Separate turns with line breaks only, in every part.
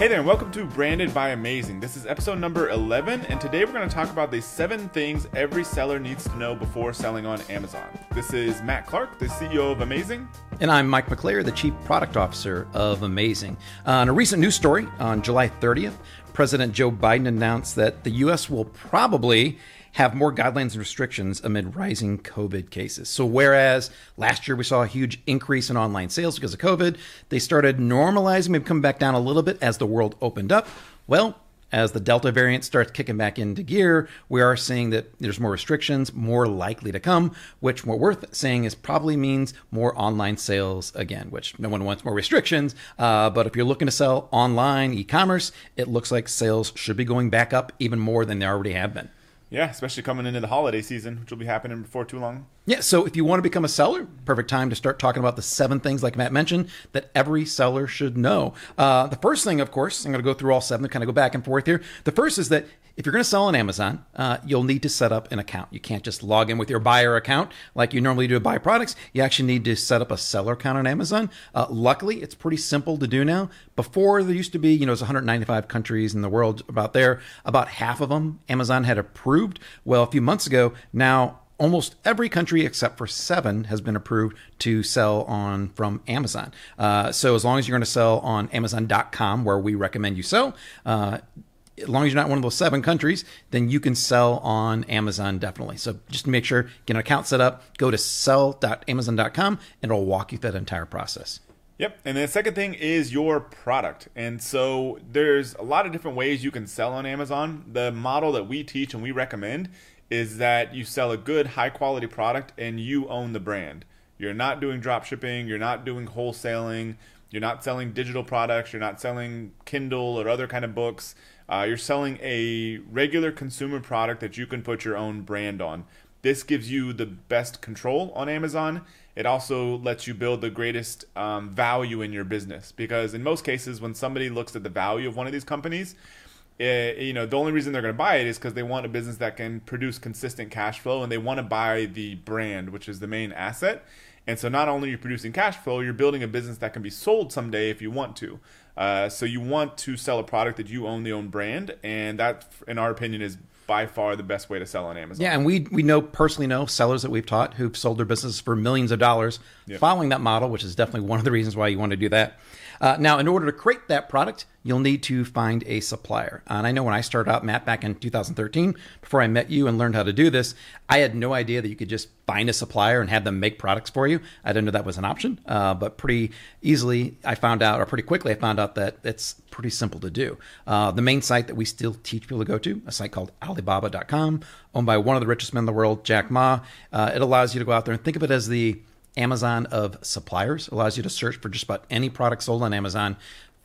Hey there, and welcome to Branded by Amazing. This is episode number 11, and today we're going to talk about the seven things every seller needs to know before selling on Amazon. This is Matt Clark, the CEO of Amazing.
And I'm Mike McClary, the Chief Product Officer of Amazing. Uh, on a recent news story on July 30th, President Joe Biden announced that the U.S. will probably have more guidelines and restrictions amid rising COVID cases. So, whereas last year we saw a huge increase in online sales because of COVID, they started normalizing, maybe coming back down a little bit as the world opened up. Well, as the Delta variant starts kicking back into gear, we are seeing that there's more restrictions, more likely to come, which what we're saying is probably means more online sales again, which no one wants more restrictions. Uh, but if you're looking to sell online e commerce, it looks like sales should be going back up even more than they already have been.
Yeah, especially coming into the holiday season, which will be happening before too long.
Yeah, so if you want to become a seller, perfect time to start talking about the seven things, like Matt mentioned, that every seller should know. Uh, the first thing, of course, I'm going to go through all seven and kind of go back and forth here. The first is that if you're going to sell on Amazon, uh, you'll need to set up an account. You can't just log in with your buyer account like you normally do to buy products. You actually need to set up a seller account on Amazon. Uh, luckily, it's pretty simple to do now. Before there used to be, you know, there's 195 countries in the world about there. About half of them Amazon had approved. Well, a few months ago, now almost every country except for seven has been approved to sell on from Amazon. Uh, so as long as you're going to sell on Amazon.com, where we recommend you sell, uh, as long as you're not one of those seven countries, then you can sell on Amazon definitely. So just make sure get an account set up, go to sell.amazon.com, and it'll walk you through that entire process.
Yep. And the second thing is your product. And so there's a lot of different ways you can sell on Amazon. The model that we teach and we recommend is that you sell a good, high quality product and you own the brand. You're not doing drop shipping, you're not doing wholesaling, you're not selling digital products, you're not selling Kindle or other kind of books. Uh, you're selling a regular consumer product that you can put your own brand on. This gives you the best control on Amazon. It also lets you build the greatest um, value in your business. Because in most cases, when somebody looks at the value of one of these companies, it, you know the only reason they're going to buy it is because they want a business that can produce consistent cash flow and they want to buy the brand which is the main asset. And so not only are you producing cash flow you're building a business that can be sold someday if you want to. Uh, so you want to sell a product that you own the own brand and that in our opinion is by far the best way to sell on Amazon.
Yeah, and we we know personally know sellers that we've taught who've sold their business for millions of dollars yep. following that model, which is definitely one of the reasons why you want to do that. Uh, now, in order to create that product, you'll need to find a supplier. And I know when I started out, Matt, back in 2013, before I met you and learned how to do this, I had no idea that you could just find a supplier and have them make products for you. I didn't know that was an option. Uh, but pretty easily, I found out, or pretty quickly, I found out that it's pretty simple to do. Uh, the main site that we still teach people to go to, a site called Alibaba.com, owned by one of the richest men in the world, Jack Ma. Uh, it allows you to go out there and think of it as the Amazon of suppliers. allows you to search for just about any product sold on Amazon.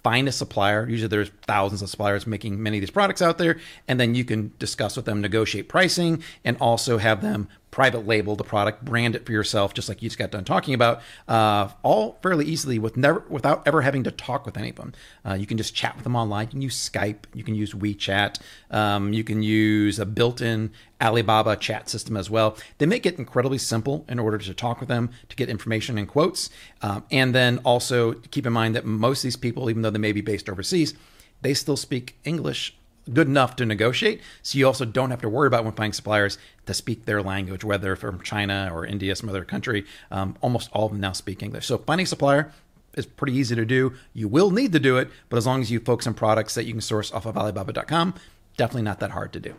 Find a supplier. Usually, there's thousands of suppliers making many of these products out there, and then you can discuss with them, negotiate pricing, and also have them private label the product, brand it for yourself, just like you just got done talking about, uh, all fairly easily with never without ever having to talk with any of them. Uh, you can just chat with them online. You can use Skype. You can use WeChat. Um, you can use a built-in Alibaba chat system as well. They make it incredibly simple in order to talk with them, to get information and quotes, um, and then also keep in mind that most of these people, even though they may be based overseas, they still speak English good enough to negotiate. So you also don't have to worry about when finding suppliers to speak their language, whether from China or India, some other country. Um, almost all of them now speak English. So finding a supplier is pretty easy to do. You will need to do it, but as long as you focus on products that you can source off of Alibaba.com, definitely not that hard to do.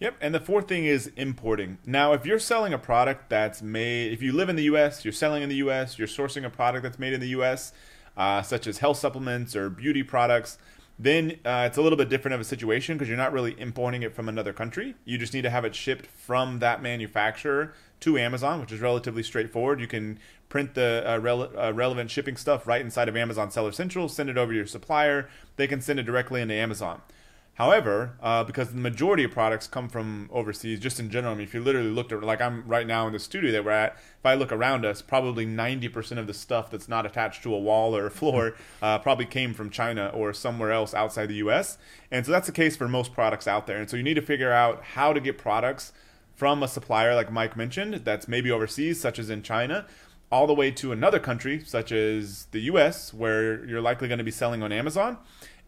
Yep, and the fourth thing is importing. Now, if you're selling a product that's made, if you live in the U.S., you're selling in the U.S., you're sourcing a product that's made in the U.S., uh, such as health supplements or beauty products, then uh, it's a little bit different of a situation because you're not really importing it from another country. You just need to have it shipped from that manufacturer to Amazon, which is relatively straightforward. You can print the uh, rele- uh, relevant shipping stuff right inside of Amazon Seller Central, send it over to your supplier. They can send it directly into Amazon. However, uh, because the majority of products come from overseas, just in general, I mean, if you literally looked at, like I'm right now in the studio that we're at, if I look around us, probably 90% of the stuff that's not attached to a wall or a floor uh, probably came from China or somewhere else outside the US. And so that's the case for most products out there. And so you need to figure out how to get products from a supplier, like Mike mentioned, that's maybe overseas, such as in China, all the way to another country, such as the US, where you're likely going to be selling on Amazon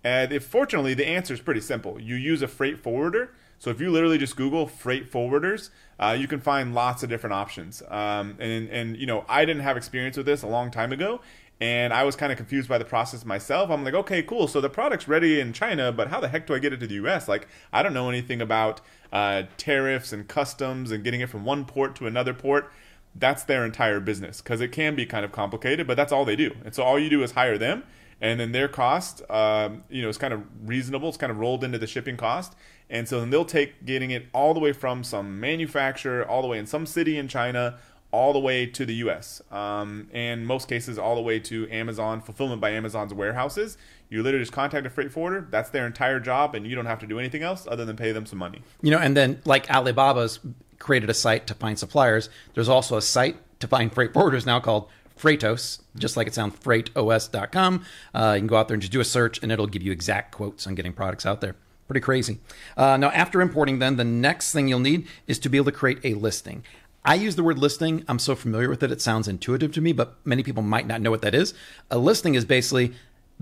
And if, fortunately, the answer is pretty simple. You use a freight forwarder. So if you literally just Google freight forwarders, uh, you can find lots of different options. Um, and and you know, I didn't have experience with this a long time ago, and I was kind of confused by the process myself. I'm like, okay, cool. So the product's ready in China, but how the heck do I get it to the U.S.? Like, I don't know anything about uh, tariffs and customs and getting it from one port to another port. That's their entire business because it can be kind of complicated, but that's all they do. And so all you do is hire them and then their cost, um, you know, is kind of reasonable. It's kind of rolled into the shipping cost, and so then they'll take getting it all the way from some manufacturer, all the way in some city in China, all the way to the U.S. Um, and most cases, all the way to Amazon fulfillment by Amazon's warehouses. You literally just contact a freight forwarder. That's their entire job, and you don't have to do anything else other than pay them some money.
You know, and then like Alibaba's created a site to find suppliers. There's also a site to find freight forwarders now called Freightos, just like it sounds, freightos.com. Uh, you can go out there and just do a search, and it'll give you exact quotes on getting products out there. Pretty crazy. Uh, now, after importing, then the next thing you'll need is to be able to create a listing. I use the word listing. I'm so familiar with it, it sounds intuitive to me, but many people might not know what that is. A listing is basically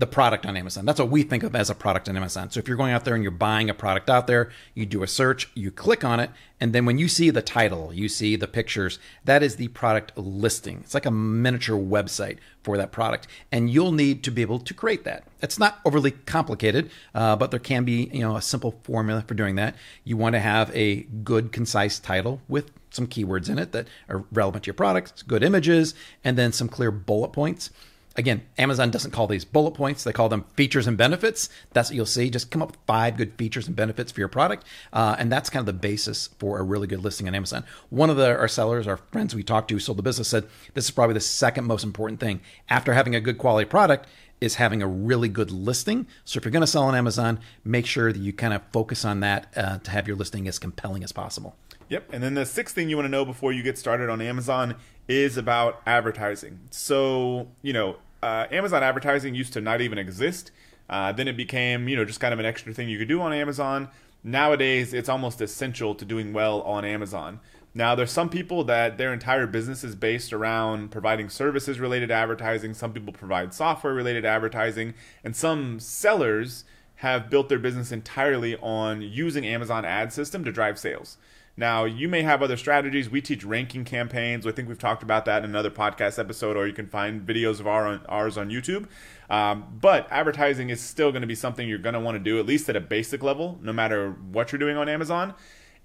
the product on Amazon. That's what we think of as a product on Amazon. So if you're going out there and you're buying a product out there, you do a search, you click on it, and then when you see the title, you see the pictures, that is the product listing. It's like a miniature website for that product, and you'll need to be able to create that. It's not overly complicated, uh, but there can be you know a simple formula for doing that. You want to have a good, concise title with some keywords in it that are relevant to your product, good images, and then some clear bullet points. Again, Amazon doesn't call these bullet points; they call them features and benefits. That's what you'll see. Just come up with five good features and benefits for your product, uh, and that's kind of the basis for a really good listing on Amazon. One of the, our sellers, our friends we talked to, who sold the business, said this is probably the second most important thing after having a good quality product is having a really good listing. So if you're going to sell on Amazon, make sure that you kind of focus on that uh, to have your listing as compelling as possible.
Yep. And then the sixth thing you want to know before you get started on Amazon is about advertising. So, you know, uh, Amazon advertising used to not even exist. Uh, then it became, you know, just kind of an extra thing you could do on Amazon. Nowadays, it's almost essential to doing well on Amazon. Now, there's some people that their entire business is based around providing services related advertising. Some people provide software related advertising. And some sellers have built their business entirely on using Amazon ad system to drive sales. Now, you may have other strategies. We teach ranking campaigns. I think we've talked about that in another podcast episode, or you can find videos of our, ours on YouTube. Um, but advertising is still going to be something you're going to want to do, at least at a basic level, no matter what you're doing on Amazon.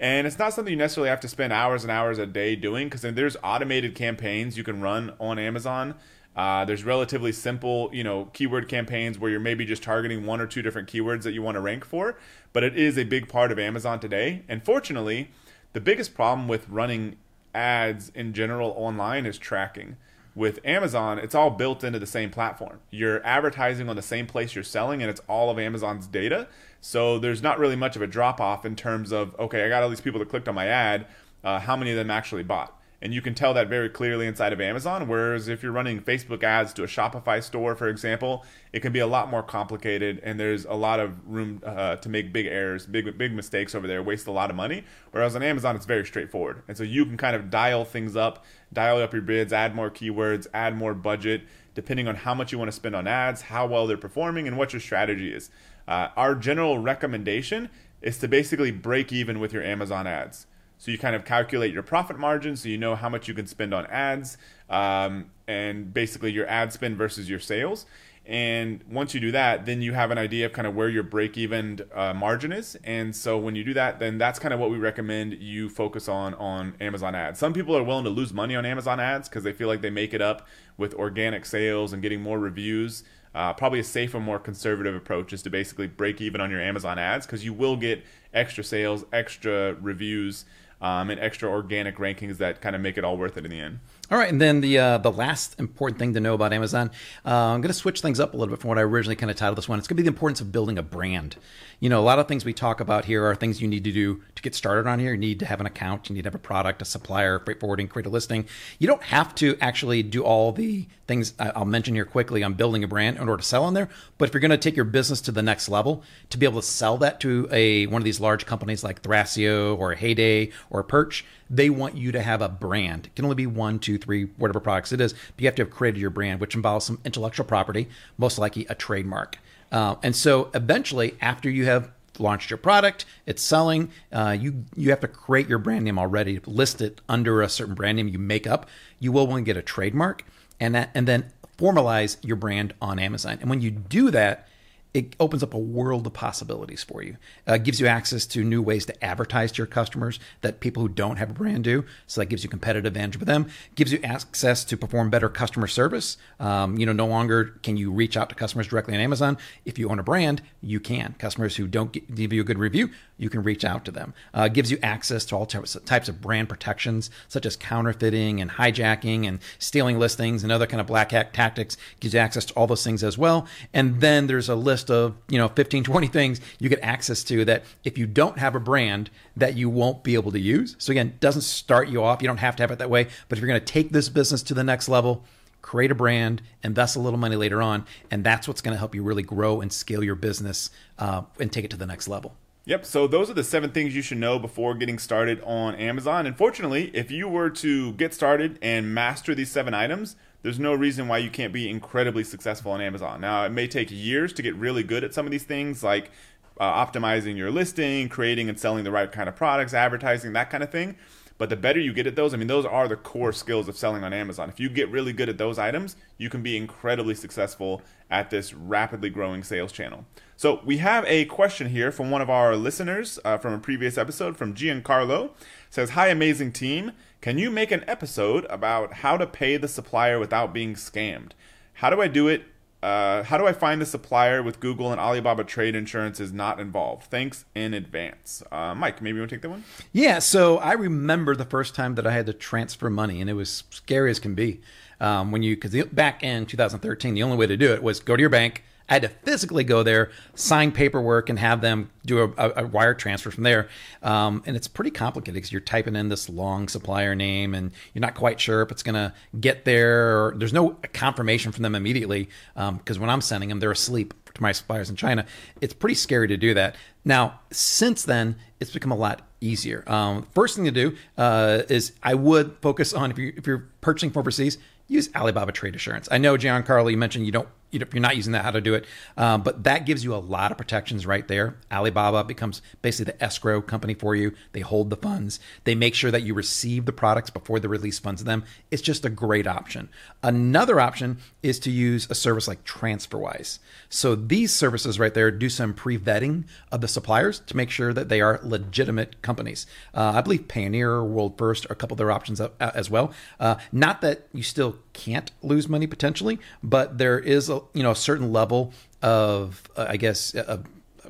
And it's not something you necessarily have to spend hours and hours a day doing because there's automated campaigns you can run on Amazon. Uh, there's relatively simple, you know, keyword campaigns where you're maybe just targeting one or two different keywords that you want to rank for. But it is a big part of Amazon today. And fortunately, the biggest problem with running ads in general online is tracking. With Amazon, it's all built into the same platform. You're advertising on the same place you're selling, and it's all of Amazon's data. So there's not really much of a drop off in terms of, okay, I got all these people that clicked on my ad. Uh, how many of them actually bought? And you can tell that very clearly inside of Amazon. Whereas if you're running Facebook ads to a Shopify store, for example, it can be a lot more complicated, and there's a lot of room uh, to make big errors, big big mistakes over there, waste a lot of money. Whereas on Amazon, it's very straightforward, and so you can kind of dial things up, dial up your bids, add more keywords, add more budget, depending on how much you want to spend on ads, how well they're performing, and what your strategy is. Uh, our general recommendation is to basically break even with your Amazon ads. So you kind of calculate your profit margin so you know how much you can spend on ads um, and basically your ad spend versus your sales. And once you do that, then you have an idea of kind of where your break even uh, margin is. And so when you do that, then that's kind of what we recommend you focus on on Amazon ads. Some people are willing to lose money on Amazon ads because they feel like they make it up with organic sales and getting more reviews. Uh, probably a safer, more conservative approach is to basically break even on your Amazon ads because you will get extra sales, extra reviews um, and extra organic rankings that kind of make it all worth it in the end.
All right, and then the uh, the last important thing to know about Amazon, uh, I'm going to switch things up a little bit from what I originally kind of titled this one. It's going to be the importance of building a brand. You know, a lot of things we talk about here are things you need to do to get started on here. You need to have an account, you need to have a product, a supplier, freight forwarding, create a listing. You don't have to actually do all the things I'll mention here quickly on building a brand in order to sell on there. But if you're going to take your business to the next level, to be able to sell that to a one of these large companies like Thrasio or Heyday or Perch, they want you to have a brand. It can only be one, two two, three, whatever products it is. But you have to have created your brand, which involves some intellectual property, most likely a trademark. Uh, and so eventually, after you have launched your product, it's selling, uh, you you have to create your brand name already, list it under a certain brand name you make up. You will want to get a trademark, and that, and then formalize your brand on Amazon. And when you do that, it opens up a world of possibilities for you. Uh, gives you access to new ways to advertise to your customers that people who don't have a brand do. So that gives you competitive advantage with them. Gives you access to perform better customer service. Um, you know, no longer can you reach out to customers directly on Amazon. If you own a brand, you can. Customers who don't give you a good review, you can reach out to them. Uh, gives you access to all types of brand protections, such as counterfeiting and hijacking and stealing listings and other kind of black hat tactics. Gives you access to all those things as well. And then there's a list list of you know 15 20 things you get access to that if you don't have a brand that you won't be able to use so again doesn't start you off you don't have to have it that way but if you're going to take this business to the next level create a brand invest a little money later on and that's what's going to help you really grow and scale your business uh, and take it to the next level
Yep. So those are the seven things you should know before getting started on Amazon. And fortunately, if you were to get started and master these seven items, there's no reason why you can't be incredibly successful on Amazon. Now, it may take years to get really good at some of these things, like uh, optimizing your listing, creating and selling the right kind of products, advertising, that kind of thing. But the better you get at those, I mean, those are the core skills of selling on Amazon. If you get really good at those items, you can be incredibly successful at this rapidly growing sales channel. So we have a question here from one of our listeners uh, from a previous episode from Giancarlo. It says, "Hi, amazing team. Can you make an episode about how to pay the supplier without being scammed? How do I do it? Uh, how do I find the supplier with Google and Alibaba trade insurance is not involved? Thanks in advance. Uh, Mike, maybe you want to take that one?
Yeah, so I remember the first time that I had to transfer money, and it was scary as can be. Um, when you, because back in 2013, the only way to do it was go to your bank, I had to physically go there, sign paperwork, and have them do a, a, wire transfer from there. Um, and it's pretty complicated because you're typing in this long supplier name and you're not quite sure if it's going to get there. There's no confirmation from them immediately because um, when I'm sending them, they're asleep to my suppliers in China. It's pretty scary to do that. Now, since then, it's become a lot easier. Um, first thing to do uh, is I would focus on if, you, if you're purchasing from overseas, use Alibaba Trade Assurance. I know, Giancarlo, you mentioned you don't you are not using that, how to do it. Um, but that gives you a lot of protections right there. Alibaba becomes basically the escrow company for you. They hold the funds. They make sure that you receive the products before they release funds them. It's just a great option. Another option is to use a service like TransferWise. So these services right there do some pre-vetting of the suppliers to make sure that they are legitimate companies. Uh, I believe Payoneer, World First are a couple of their options as well. Uh, not that you still can't lose money potentially, but there is a you know a certain level of uh, I guess a,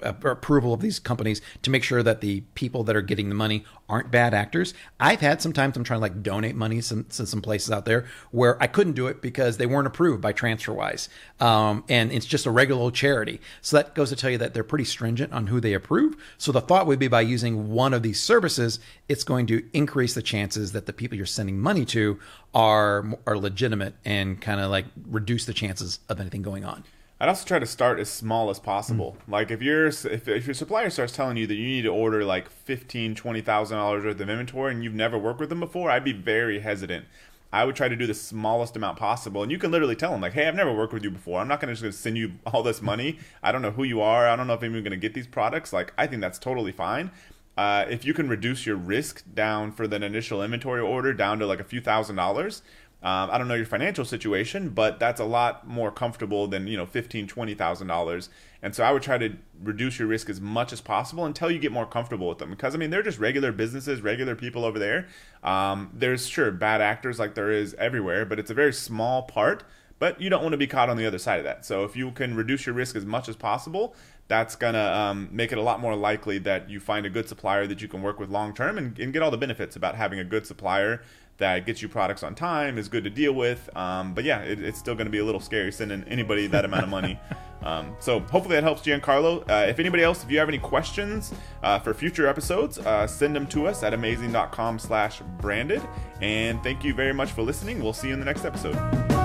approval of these companies to make sure that the people that are getting the money aren't bad actors. I've had sometimes I'm trying to like donate money some, to some places out there where I couldn't do it because they weren't approved by TransferWise, um, and it's just a regular old charity. So that goes to tell you that they're pretty stringent on who they approve. So the thought would be by using one of these services, it's going to increase the chances that the people you're sending money to are are legitimate and kind of like reduce the chances of anything going on.
I'd also try to start as small as possible. Mm. Like if your if, if your supplier starts telling you that you need to order like fifteen, twenty thousand dollars worth of inventory and you've never worked with them before, I'd be very hesitant. I would try to do the smallest amount possible, and you can literally tell them like, "Hey, I've never worked with you before. I'm not going to just send you all this money. I don't know who you are. I don't know if I'm even going to get these products. Like, I think that's totally fine. Uh, if you can reduce your risk down for that initial inventory order down to like a few thousand dollars, um, I don't know your financial situation, but that's a lot more comfortable than you know fifteen, twenty thousand dollars. And so I would try to reduce your risk as much as possible until you get more comfortable with them. Because I mean, they're just regular businesses, regular people over there. Um, there's sure bad actors like there is everywhere, but it's a very small part. But you don't want to be caught on the other side of that. So if you can reduce your risk as much as possible, that's gonna um, make it a lot more likely that you find a good supplier that you can work with long term and, and, get all the benefits about having a good supplier that gets you products on time is good to deal with. Um, but yeah, it, it's still going to be a little scary sending anybody that amount of money. Um, so hopefully that helps Giancarlo. Uh, if anybody else, if you have any questions uh, for future episodes, uh, send them to us at amazing.com slash branded. And thank you very much for listening. We'll see you in the next episode.